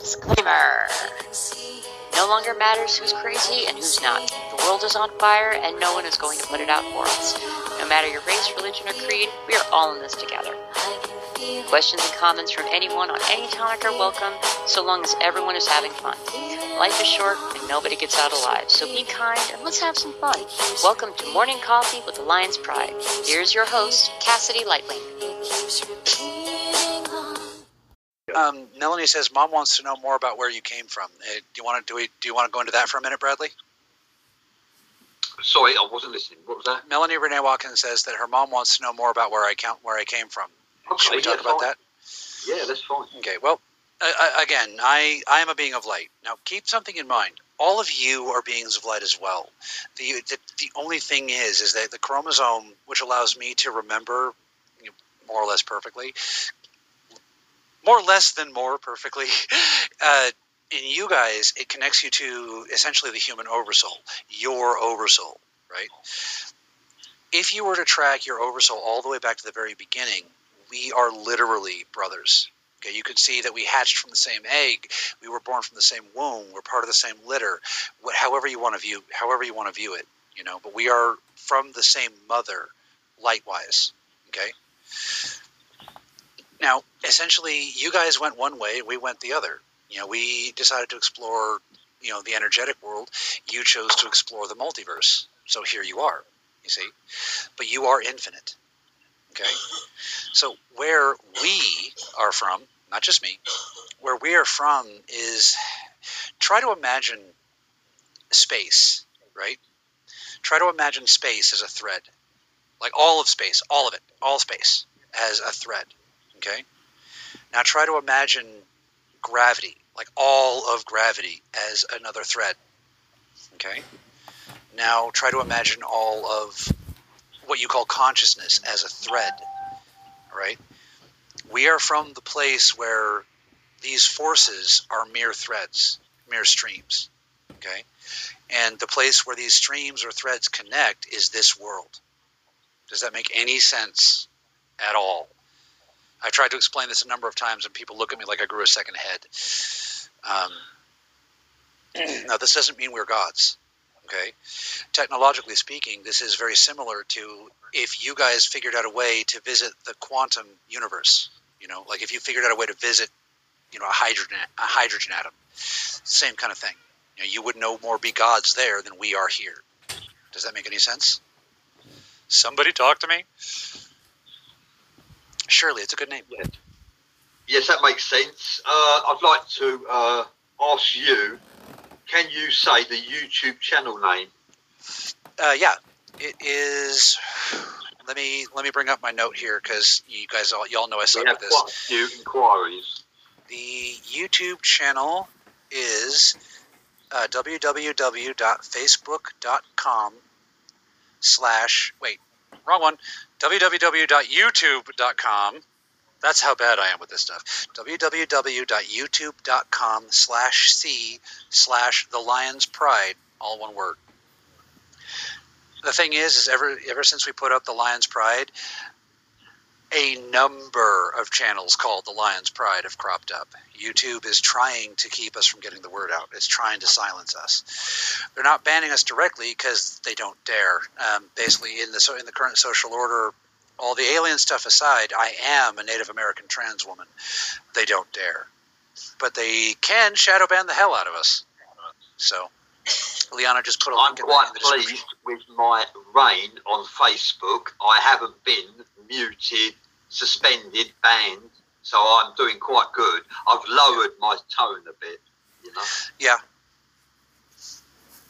Disclaimer. No longer matters who's crazy and who's not. The world is on fire and no one is going to put it out for us. No matter your race, religion, or creed, we are all in this together. Questions and comments from anyone on any topic are welcome, so long as everyone is having fun. Life is short and nobody gets out alive, so be kind and let's have some fun. Welcome to Morning Coffee with the Lion's Pride. Here's your host, Cassidy Lightwing. Um, Melanie says, "Mom wants to know more about where you came from. Uh, do you want to do we do you want to go into that for a minute, Bradley?" Sorry, I wasn't listening. What was that? Melanie Renee Watkins says that her mom wants to know more about where I count where I came from. Okay, Should we talk yeah, about fine. that? Yeah, that's fine. Okay. Well, uh, again, I I am a being of light. Now, keep something in mind. All of you are beings of light as well. The the, the only thing is, is that the chromosome, which allows me to remember you know, more or less perfectly, more or less than more perfectly, uh, in you guys, it connects you to essentially the human oversoul, your oversoul, right? If you were to track your oversoul all the way back to the very beginning, we are literally brothers. Okay, you can see that we hatched from the same egg. We were born from the same womb. We're part of the same litter. Wh- However you want to view, however you want to view it, you know. But we are from the same mother, light-wise. Okay. Now, essentially, you guys went one way, we went the other. You know, we decided to explore, you know, the energetic world. You chose to explore the multiverse. So here you are. You see, but you are infinite. Okay. So where we are from, not just me, where we are from is try to imagine space, right? Try to imagine space as a thread. Like all of space, all of it, all space as a thread. Okay? Now try to imagine gravity, like all of gravity as another thread. Okay? Now try to imagine all of what you call consciousness as a thread. Right. We are from the place where these forces are mere threads, mere streams. Okay? And the place where these streams or threads connect is this world. Does that make any sense at all? I've tried to explain this a number of times, and people look at me like I grew a second head. Um, now, this doesn't mean we're gods. Okay, technologically speaking, this is very similar to if you guys figured out a way to visit the quantum universe. You know, like if you figured out a way to visit, you know, a hydrogen a hydrogen atom, same kind of thing. You know, you would no more be gods there than we are here. Does that make any sense? Somebody talk to me. Surely, it's a good name. Yeah. Yes, that makes sense. Uh, I'd like to uh, ask you, can you say the YouTube channel name? Uh, yeah, it is. Let me let me bring up my note here because you guys all y'all know I suck with this. quite a few inquiries. The YouTube channel is uh, www.facebook.com slash wait wrong one www.youtube.com that's how bad I am with this stuff. www.youtube.com slash c slash the lion's pride all one word. The thing is is ever ever since we put up the lion's pride a number of channels called the Lion's Pride have cropped up. YouTube is trying to keep us from getting the word out. It's trying to silence us. They're not banning us directly because they don't dare. Um, basically, in the so in the current social order, all the alien stuff aside, I am a Native American trans woman. They don't dare, but they can shadow ban the hell out of us. So, Liana just put a I'm link in the, quite in the pleased with my reign on Facebook. I haven't been muted, suspended, banned, so I'm doing quite good. I've lowered my tone a bit, you know. Yeah,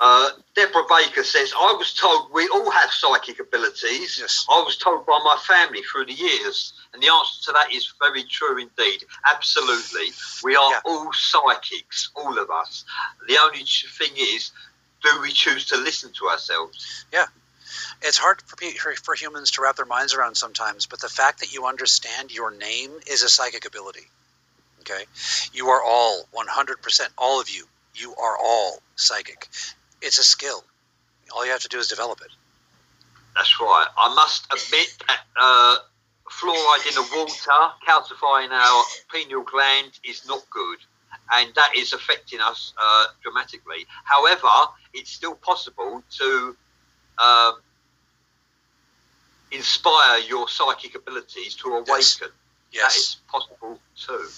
Uh, Deborah Baker says, I was told we all have psychic abilities. Yes. I was told by my family through the years. And the answer to that is very true indeed. Absolutely. We are Yeah. all psychics, all of us. The only thing is, do we choose to listen to ourselves? It's hard for, for humans to wrap their minds around sometimes, but the fact that you understand your name is a psychic ability. Okay, you are all 100%, all of you, you are all psychic. It's a skill. All you have to do is develop it. That's right. I must admit that uh, fluoride in the water, calcifying our pineal gland, is not good. and that is affecting us uh, dramatically. However, it's still possible to um, inspire your psychic abilities to awaken. Yes. Yes. That is possible too.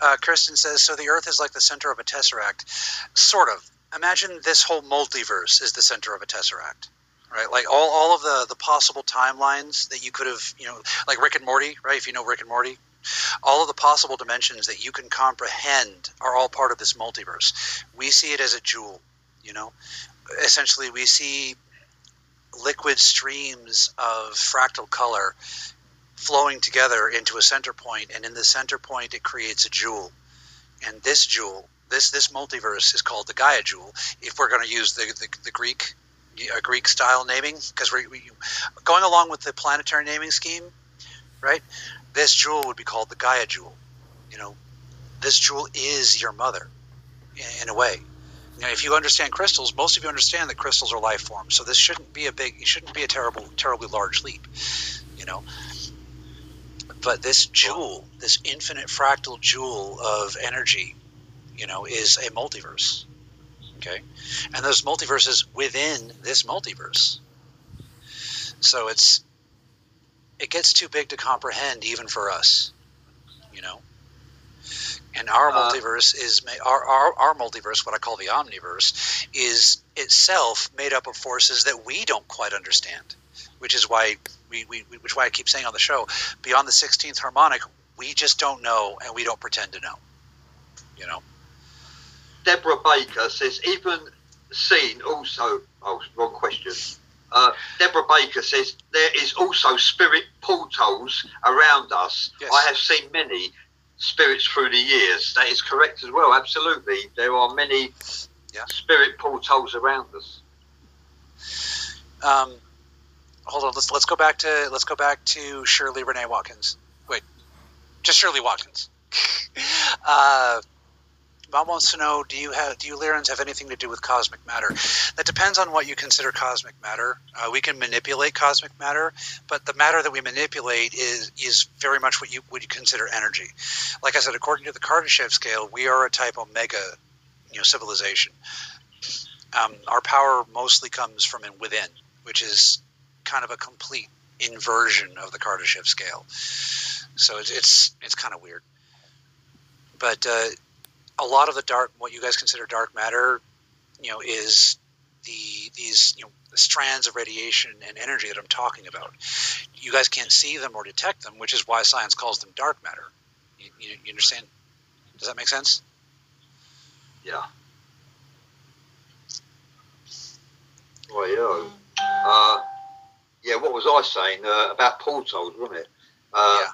Uh, Kristen says, so the Earth is like the center of a tesseract. Sort of. Imagine this whole multiverse is the center of a tesseract, right? Like all, all of the, the possible timelines that you could have, you know, like Rick and Morty, right? If you know Rick and Morty, all of the possible dimensions that you can comprehend are all part of this multiverse. We see it as a jewel, you know. Essentially, we see liquid streams of fractal color flowing together into a center point, and in the center point, it creates a jewel. And this jewel, this this multiverse, is called the Gaia jewel. If we're going to use the the, the Greek a Greek style naming, because we, we going along with the planetary naming scheme, right? This jewel would be called the Gaia jewel. You know, this jewel is your mother, in a way. Know, if you understand crystals, most of you understand that crystals are life forms. So this shouldn't be a big, it shouldn't be a terrible, terribly large leap. You know, but this jewel, this infinite fractal jewel of energy, you know, is a multiverse. Okay, and those multiverses within this multiverse. So it's it gets too big to comprehend even for us, you know. And our Uh, multiverse is our, our our multiverse, what I call the omniverse, is itself made up of forces that we don't quite understand, which is why we, we which is why I keep saying on the show, beyond the sixteenth harmonic, we just don't know and we don't pretend to know. You know. Deborah Baker says, even seen also. Oh, wrong question. Uh, Deborah Baker says there is also spirit portals around us. Yes. I have seen many spirits through the years. That is correct as well. Absolutely, there are many Yeah. spirit portals around us. Um, hold on. Let's let's go back to let's go back to Shirley Renee Watkins. Wait, just Shirley Watkins. uh, Mom wants to know: Do you have do you Lyrans have anything to do with cosmic matter? That depends on what you consider cosmic matter. Uh, we can manipulate cosmic matter, but the matter that we manipulate is is very much what you would consider energy. Like I said, according to the Kardashev scale, we are a type omega, you know, civilization. Um, our power mostly comes from in within, which is kind of a complete inversion of the Kardashev scale. So it's it's, it's kind of weird. But uh, a lot of the dark, what you guys consider dark matter, you know, is the these you know strands of radiation and energy that I'm talking about. You guys can't see them or detect them, which is why science calls them dark matter. You, you, you understand? Does that make sense? Yeah. Well, yeah. Uh, yeah, what was I saying uh, about portals, wasn't it? Uh, Yeah.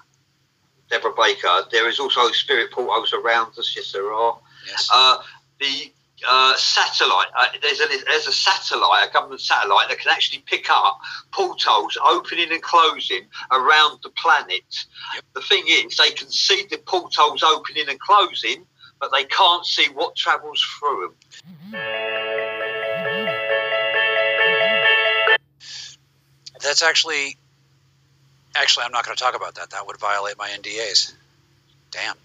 Deborah Baker. There is also spirit portals around us. Yes, there are. Yes. Uh, the uh, satellite. Uh, there's a there's a satellite, a government satellite that can actually pick up portals opening and closing around the planet. Yep. The thing is, they can see the portals opening and closing, but they can't see what travels through them. That's actually, actually, I'm not going to talk about that. That would violate my NDAs. Damn.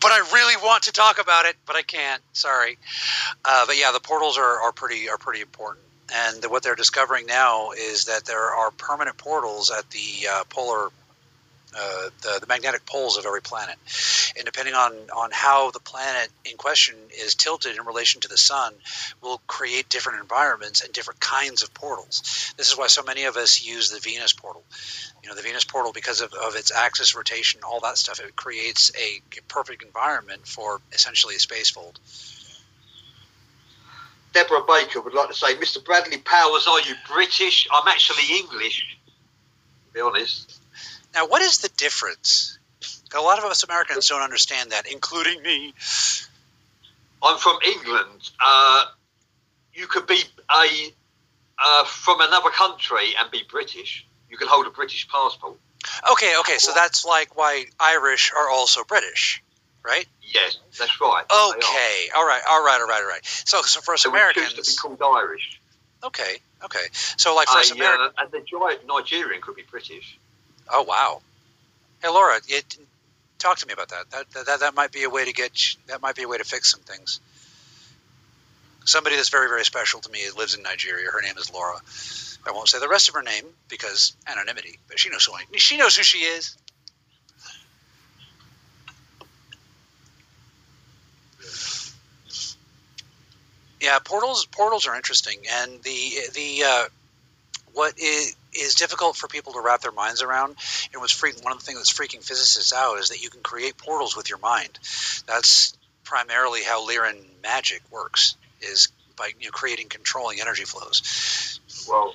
But I really want to talk about it, but I can't. Sorry. Uh, but yeah, the portals are, are pretty are pretty important. And what they're discovering now is that there are permanent portals at the uh, polar, uh, the, the magnetic poles of every planet. And depending on, on how the planet in question is tilted in relation to the sun, will create different environments and different kinds of portals. This is why so many of us use the Venus portal. You know, the Venus portal, because of, of its axis rotation, all that stuff, it creates a perfect environment for essentially a space fold. Deborah Baker would like to say, Mr. Bradley Powers, are you British? I'm actually English. To be honest. Now, what is the difference? A lot of us Americans don't understand that, including me. I'm from England. Uh, you could be a uh, from another country and be British. You could hold a British passport. Okay, okay, so that's like why Irish are also British, right? Yes, that's right. Okay, all right, all right, all right, all right. So, so for us So we choose to be Americans, called Irish. okay, okay. So, like for us Uh, Americans, yeah, and the Nigerian could be British. Oh wow. Hey, Laura, it, talk to me about that. That, that. that might be a way to get. That might be a way to fix some things. Somebody that's very very special to me lives in Nigeria. Her name is Laura. I won't say the rest of her name because anonymity. But she knows who I, she knows who she is. Yeah, portals portals are interesting, and the the uh, what is, is difficult for people to wrap their minds around, and what's freaking one of the things that's freaking physicists out is that you can create portals with your mind. That's primarily how Lyran magic works, is by you know, creating controlling energy flows. Well,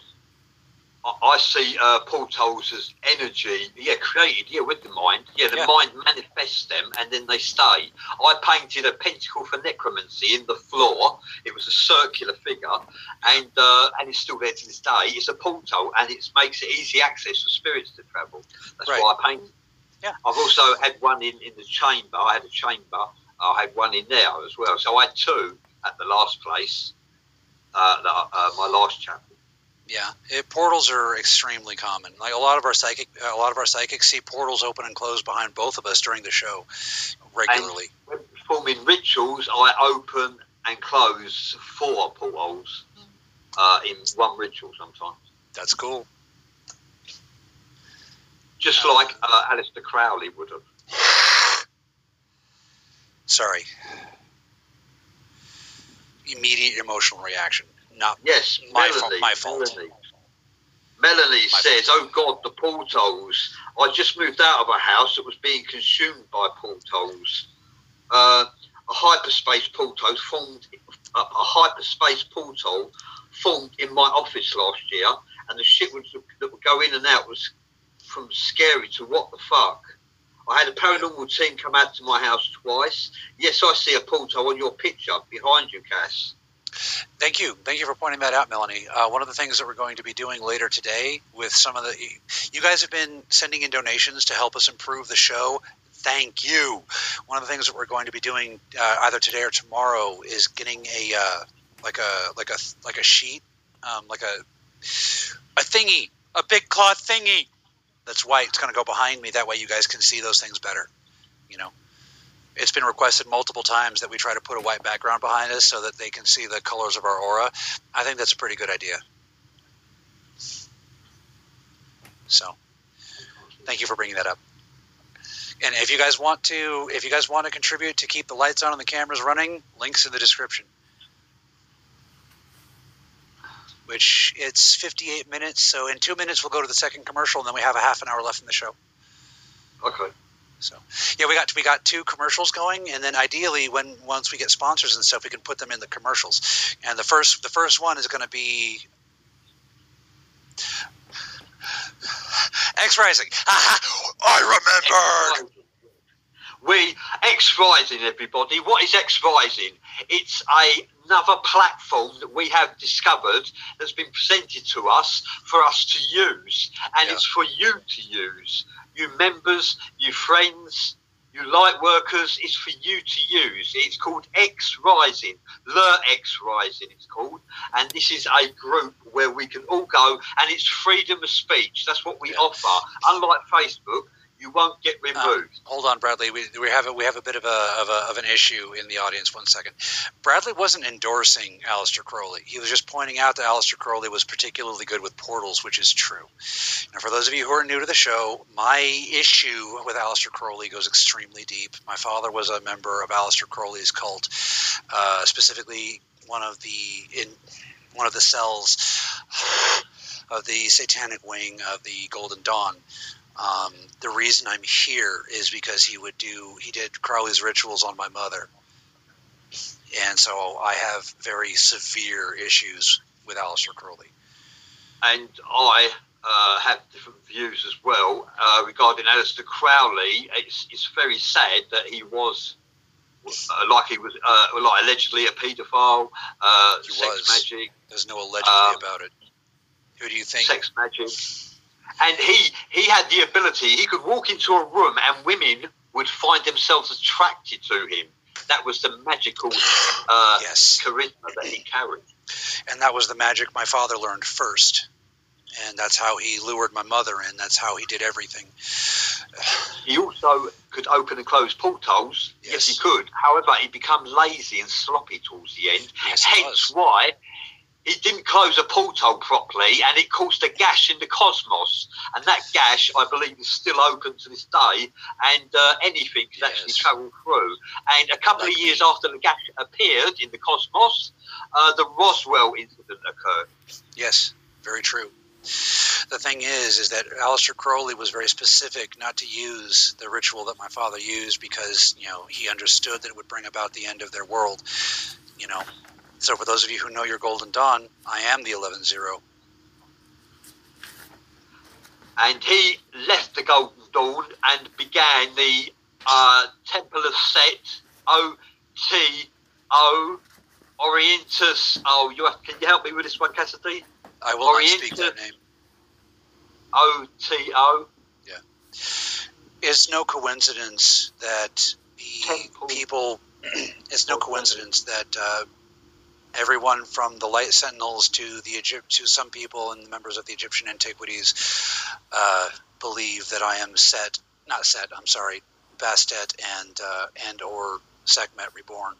I see uh, portals as energy, yeah, created, yeah, with the mind. Yeah, the yeah. mind manifests them and then they stay. I painted a pentacle for necromancy in the floor. It was a circular figure, and uh, and it's still there to this day. It's a portal, and it makes it easy access for spirits to travel. That's right. why I painted. Yeah. I've also had one in, in the chamber. I had a chamber. I had one in there as well. So I had two at the last place, uh, uh, my last chapel. Yeah, it, portals are extremely common. Like a lot of our psychic, a lot of our psychics see portals open and close behind both of us during the show regularly. And performing rituals, I open and close four portals uh, in one ritual sometimes. That's cool. Just uh, like uh, Aleister Crowley would have. Sorry. Immediate emotional reaction not yes, my Melanie, fault. My fault. Melanie, Melanie my says, fault. "Oh God, the portals! I just moved out of a house that was being consumed by portals. Uh, a hyperspace portal formed. A, a hyperspace portal formed in my office last year, and the shit would, that would go in and out was from scary to what the fuck." I had a paranormal team come out to my house twice. Yes, I see a portal on your picture behind you, Cass. Thank you. Thank you for pointing that out, Melanie. Uh, one of the things that we're going to be doing later today with some of the. You guys have been sending in donations to help us improve the show. Thank you. One of the things that we're going to be doing uh, either today or tomorrow is getting a uh, like a like a like a sheet, um, like a a thingy, a big cloth thingy that's white. It's going to go behind me. That way, you guys can see those things better. You know it's been requested multiple times that we try to put a white background behind us so that they can see the colors of our aura. I think that's a pretty good idea. So, thank you for bringing that up. And if you guys want to, if you guys want to contribute to keep the lights on and the cameras running, links in the description. Which it's 58 minutes, so in two minutes we'll go to the second commercial, and then we have a half an hour left in the show. Okay. So yeah, we got we got two commercials going, and then ideally, when once we get sponsors and stuff, we can put them in the commercials. And the first the first one is going to be X Rising. I remember. We X Rising, everybody. What is X Rising? It's a, another platform that we have discovered that's been presented to us for us to use, and yeah. it's for you to use you members, you friends, you light workers, it's for you to use. It's called X Rising, Le X Rising, it's called. And this is a group where we can all go, and it's freedom of speech. That's what we yeah. offer. Unlike Facebook, you won't get uh, removed. hold on, Bradley. We, we have a, we have a bit of a, of a of an issue in the audience. One second. Bradley wasn't endorsing Aleister Crowley. He was just pointing out that Aleister Crowley was particularly good with portals, which is true. Now, for those of you who are new to the show, my issue with Aleister Crowley goes extremely deep. My father was a member of Aleister Crowley's cult, uh, specifically one of the in one of the cells of the satanic wing of the Golden Dawn. Um, the reason I'm here is because he would do he did Crowley's rituals on my mother, and so I have very severe issues with Aleister Crowley. And I uh, have different views as well uh, regarding Aleister Crowley. It's, it's very sad that he was. Uh, like he was, uh, like allegedly a paedophile, uh, sex was. magic. There's no allegedly um, about it. Who do you think? Sex magic and he he had the ability. He could walk into a room and women would find themselves attracted to him. That was the magical uh, yes. charisma that he carried. And that was the magic my father learned first. and that's how he lured my mother in. That's how he did everything. He also could open and close portals. Yes, Yes. he could. However, he became lazy and sloppy towards the end. Yes, he Hence why he didn't close a portal properly, and it caused a gash in the cosmos. And that gash, I believe, is still open to this day, and uh, anything can actually travel through. And a couple of years after the gash appeared in the cosmos, uh, the Roswell incident occurred. Yes, very true. The thing is, is that Aleister Crowley was very specific not to use the ritual that my father used because you know he understood that it would bring about the end of their world. You know, so for those of you who know your Golden Dawn, I am the Eleven Zero. and he left the Golden Dawn and began the uh, Temple of Set, O T O, Orientis. Oh, you have, can you help me with this one, Cassidy? I will not speak that name. O T O. Yeah. It's no coincidence that the Temple. people. it's no coincidence that uh, everyone from the Light Sentinels to the Egypt to some people and members of the Egyptian antiquities uh, believe that I am Set, not Set. I'm sorry, Bastet and uh, and or Sekhmet reborn.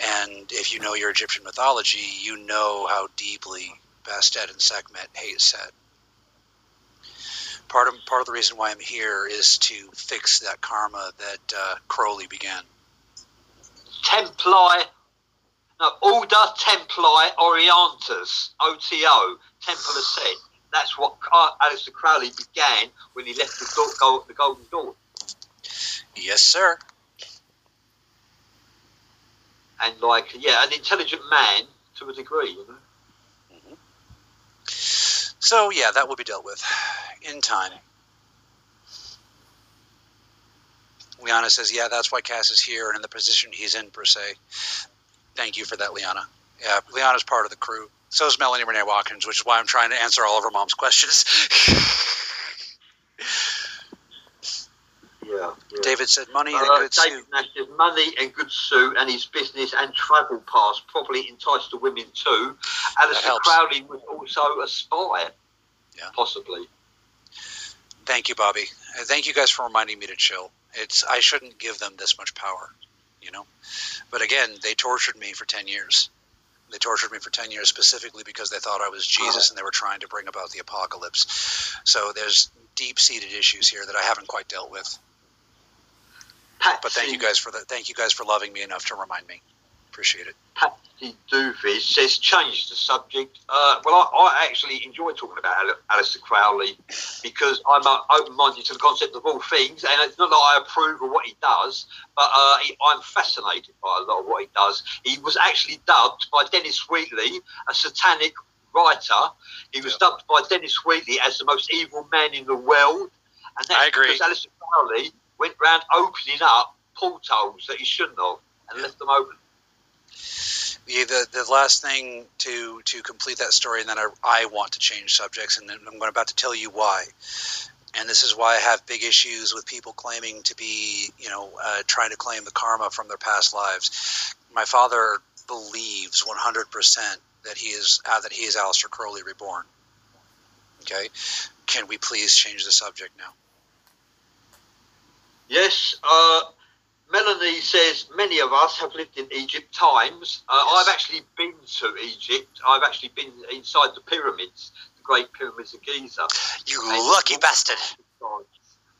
And if you know your Egyptian mythology, you know how deeply Bastet and Sekhmet hate Set. Part of part of the reason why I'm here is to fix that karma that uh, Crowley began. Templi. No, Order Templi Orientis. O T O. Temple of Set. That's what Aleister Crowley began when he left the, the Golden Dawn. Yes, sir. And, like, yeah, an intelligent man to a degree, you know. Mm-hmm. So yeah, that will be dealt with in time. Liana says, "Yeah, that's why Cass is here and in the position he's in per se." Thank you for that, Liana. Yeah, Liana's part of the crew. So is Melanie Renee Watkins, which is why I'm trying to answer all of her mom's questions. Yeah. yeah. David said, "Money and a Uh, good David suit." Nash says money and good suit and his business and travel pass probably enticed the women too. Aleister helps. Crowley was also a spy. Yeah. Possibly. Thank you, Bobby. Uh, Thank you guys for reminding me to chill. It's I shouldn't give them this much power, you know. But again, they tortured me for ten years. They tortured me for ten years specifically because they thought I was Jesus and they were trying to bring about the apocalypse. So there's deep-seated issues here that I haven't quite dealt with. But thank you guys for that. Thank you guys for loving me enough to remind me. Appreciate it. Patsy Doovish says change the subject. Uh, well, I, I actually enjoy talking about Al- Aleister Crowley because I'm uh, open-minded to the concept of all things, and it's not that I approve of what he does, but uh, he, I'm fascinated by a lot of what he does. He was actually dubbed by Dennis Wheatley, a satanic writer. He was dubbed by Dennis Wheatley as the most evil man in the world, and that's I agree. because Aleister Crowley went round opening up portals that he shouldn't have and Yeah. left them open. The, the the last thing to to complete that story, and then I, I want to change subjects, and then I'm about to tell you why. And this is why I have big issues with people claiming to be, you know, uh, trying to claim the karma from their past lives. My father believes 100% that he is uh, that he is Aleister Crowley reborn. Okay, can we please change the subject now? Yes, uh, Melanie says many of us have lived in Egypt times. Uh, Yes. I've actually been to Egypt. I've actually been inside the pyramids, the Great Pyramids of Giza. You And- lucky bastard!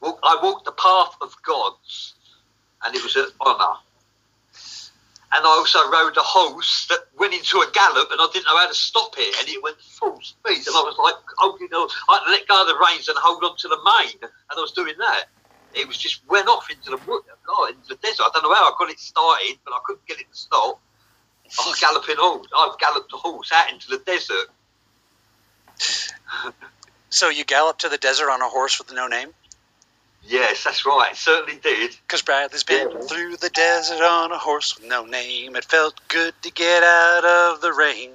Well, I walked the path of gods, and it was an honour. And I also rode a horse that went into a gallop, and I didn't know how to stop it, and it went full speed. And I was like, holding on, I had to let go of the reins and hold on to the mane, and I was doing that. It was just went off into the wood, into the desert. I don't know how I got it started, but I couldn't get it to stop. I was galloping horse. I've galloped a horse out into the desert. So you galloped to the desert on a horse with no name? Yes, that's right. Certainly did. Because Bradley's been Yeah. through the desert on a horse with no name. It felt good to get out of the rain.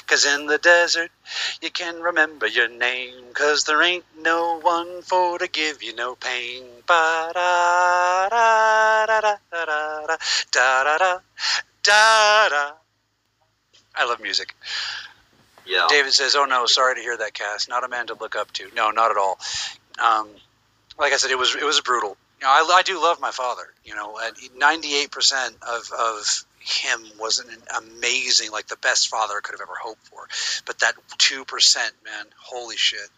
Because in the desert, you can remember your name. Because there ain't no one for to give you no pain. Ba da da da da da da da da da da da. I love music. Yeah. David says, "Oh no, sorry to hear that, Cass. Not a man to look up to. No, not at all. Um, like I said, it was it was brutal. You know, I, I do love my father. You know, ninety eight percent of of him was an amazing, like the best father I could have ever hoped for. But that two percent, man, holy shit.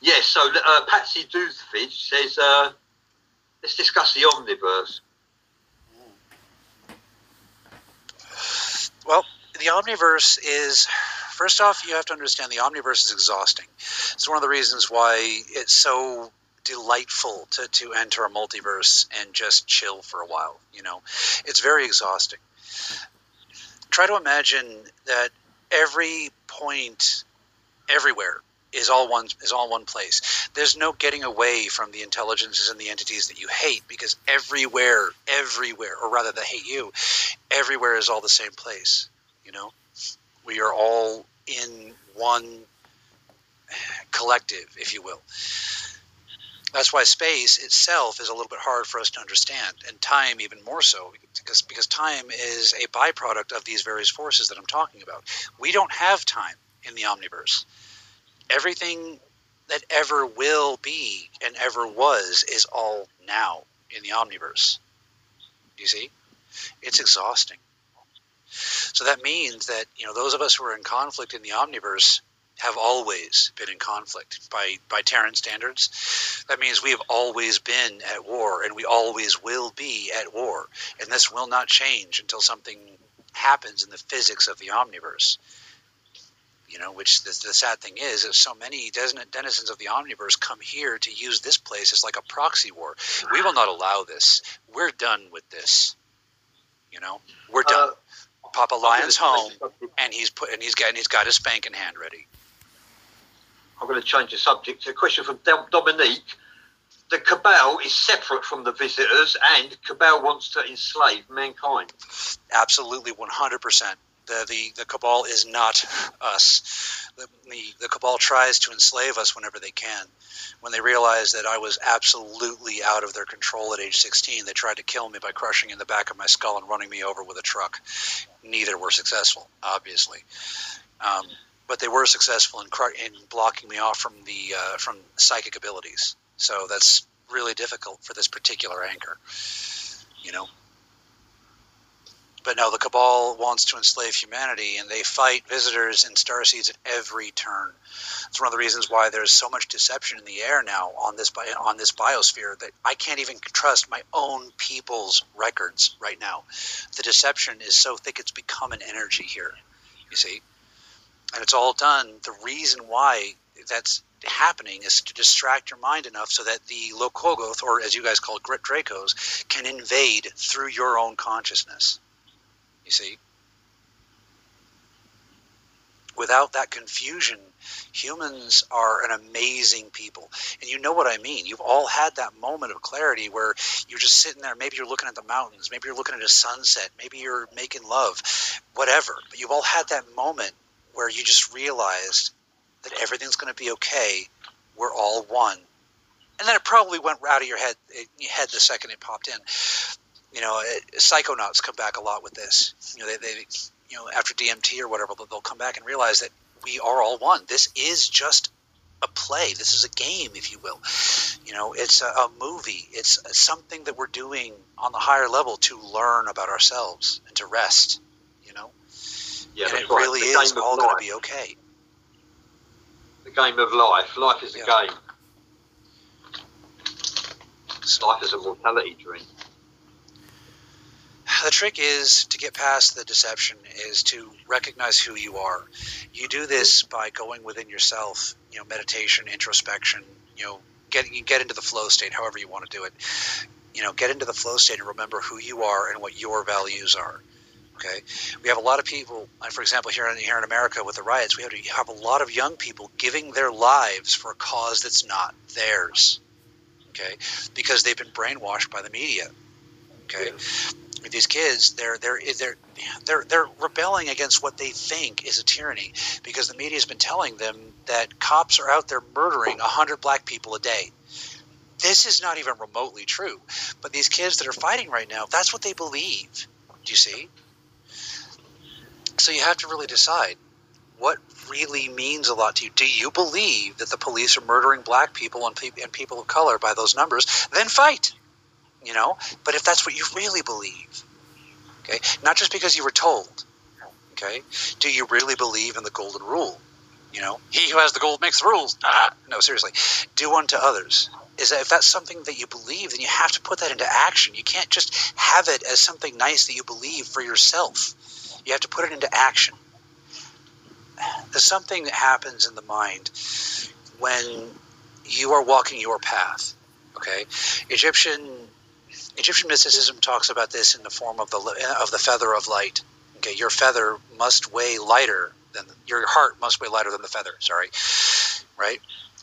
Yes. so uh, Patsy Doothfidge says, uh, let's discuss the omniverse. Well, the omniverse is first off, you have to understand the omniverse is exhausting. It's one of the reasons why it's so delightful to, to enter a multiverse and just chill for a while. You know, it's very exhausting. Try to imagine that every point, everywhere, is all one is all one place. There's no getting away from the intelligences and the entities that you hate because everywhere, everywhere, or rather, they hate you. Everywhere is all the same place. You know, we are all in one collective, if you will. That's why space itself is a little bit hard for us to understand, and time even more so, because because time is a byproduct of these various forces that I'm talking about. We don't have time in the omniverse everything that ever will be and ever was is all now in the omniverse. You see? It's exhausting. So that means that, you know, those of us who are in conflict in the omniverse have always been in conflict by by Terran standards. That means we have always been at war and we always will be at war. And this will not change until something happens in the physics of the omniverse you know, which the, the sad thing is, is so many denizens of the omniverse come here to use this place as like a proxy war. We will not allow this. We're done with this. You know, we're done. Uh, Papa Lion's home, and he's put and he's got and he's got his spanking hand ready. I'm going to change the subject. A question from Dominique. The Cabal is separate from the visitors, and Cabal wants to enslave mankind. Absolutely, 100%. The, the, the cabal is not us. The, the, the cabal tries to enslave us whenever they can. When they realized that I was absolutely out of their control at age 16, they tried to kill me by crushing in the back of my skull and running me over with a truck. Neither were successful, obviously. Um, but they were successful in, in blocking me off from the uh, from psychic abilities. So that's really difficult for this particular anchor. You know, but no, the Cabal wants to enslave humanity, and they fight visitors and starseeds at every turn. It's one of the reasons why there's so much deception in the air now on this on this biosphere that I can't even trust my own people's records right now. The deception is so thick; it's become an energy here. You see, and it's all done. The reason why that's happening is to distract your mind enough so that the Lokogoth, or as you guys call it, Dracos, can invade through your own consciousness. You see? Without that confusion, humans are an amazing people. And you know what I mean. You've all had that moment of clarity where you're just sitting there. Maybe you're looking at the mountains. Maybe you're looking at a sunset. Maybe you're making love, whatever. But you've all had that moment where you just realized that everything's going to be okay. We're all one. And then it probably went out of your head, eh, head the second it popped in you know, eh, psychonauts come back a lot with this. You know, they, they you know, after DMT or whatever, they'll come back and realize that we are all one. This is just a play. This is a game, if you will. You know, it's a, a movie. It's something that we're doing on the higher level to learn about ourselves and to rest. Yeah, and it right. really the is all going to be okay. The game of life. Life is a game. Life is a mortality dream the trick is to get past the deception is to recognize who you are you do this by going within yourself you know meditation introspection you know get you get into the flow state however you want to do it you know get into the flow state and remember who you are and what your values are okay? We have a lot of people uh, for example here in here in america with the riots we have to have a lot of young people giving their lives for a cause that's not theirs okay? Because they've been brainwashed by the media okay? These kids they're they're they're they're they're rebelling against what they think is a tyranny because the media's been telling them that cops are out there murdering 100 black people a day. This is not even remotely true but these kids that are fighting right now that's what they believe. Do you see So you have to really decide what really means a lot to you. Do you believe that the police are murdering black people and, pe- and people of color by those numbers? Then fight. You know, but if that's what you really believe, okay, not just because you were told, okay, do you really believe in the golden rule? You know, he who has the gold makes the rules. Ah, no, seriously, do unto others. Is that if that's something that you believe, then you have to put that into action. You can't just have it as something nice that you believe for yourself. You have to put it into action. There's something that happens in the mind when you are walking your path. Okay, Egyptian Egyptian mysticism talks about this in the form of the of the feather of light. Okay, your feather must weigh lighter than your heart must weigh lighter than the feather. Sorry, right?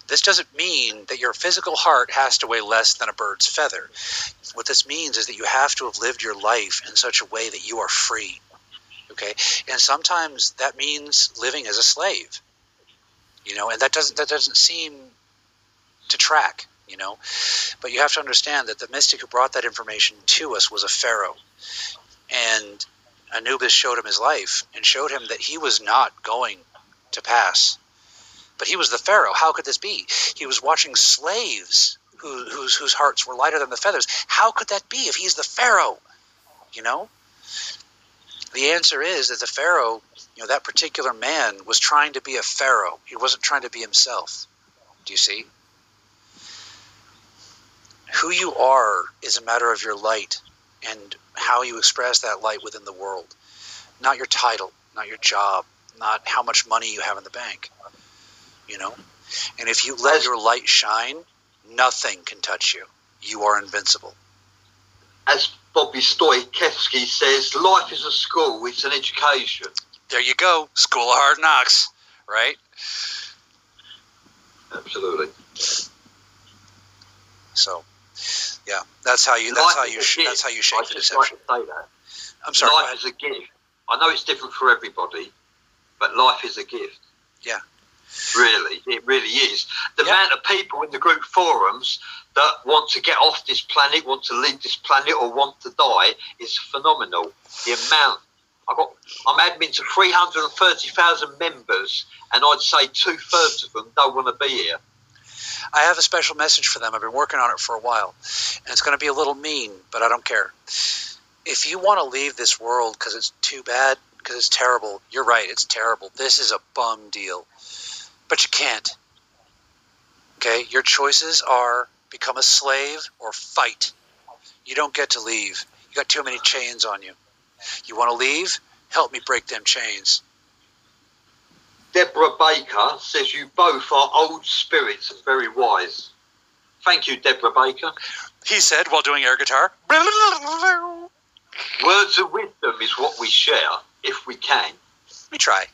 This doesn't mean that your physical heart has to weigh less than a bird's feather. What this means is that you have to have lived your life in such a way that you are free. Okay, and sometimes that means living as a slave. You know, and that doesn't that doesn't seem to track. You know, but you have to understand that the mystic who brought that information to us was a pharaoh, and Anubis showed him his life and showed him that he was not going to pass. But he was the Pharaoh. How could this be? He was watching slaves who, whose, whose hearts were lighter than the feathers. How could that be if he's the Pharaoh? You know? The answer is that the Pharaoh, you know, that particular man was trying to be a Pharaoh. He wasn't trying to be himself. Do you see? Who you are is a matter of your light and how you express that light within the world. Not your title, not your job, not how much money you have in the bank. You know? And if you let your light shine, nothing can touch you. You are invincible. As Bobby Stoikowski says, life is a school, it's an education. There you go. School of hard knocks, right? Absolutely. So, yeah, that's how you. That's life how you. Sh- that's how you shape the deception. Like say that. I'm sorry. Life is a gift. I know it's different for everybody, but life is a gift. Yeah. Really, it really is. The yeah. amount of people in the group forums that want to get off this planet, want to leave this planet, or want to die is phenomenal. The amount. I got. I'm admin to 330,000 members, and I'd say two thirds of them don't want to be here. I have a special message for them. I've been working on it for a while. And it's going to be a little mean, but I don't care. If you want to leave this world because it's too bad, because it's terrible, you're right, it's terrible. This is a bum deal. But you can't. Okay? Your choices are become a slave or fight. You don't get to leave. You got too many chains on you. You want to leave? Help me break them chains. Deborah Baker says you both are old spirits and very wise. Thank you, Deborah Baker. He said while doing air guitar. Words of wisdom is what we share, if we can. We try.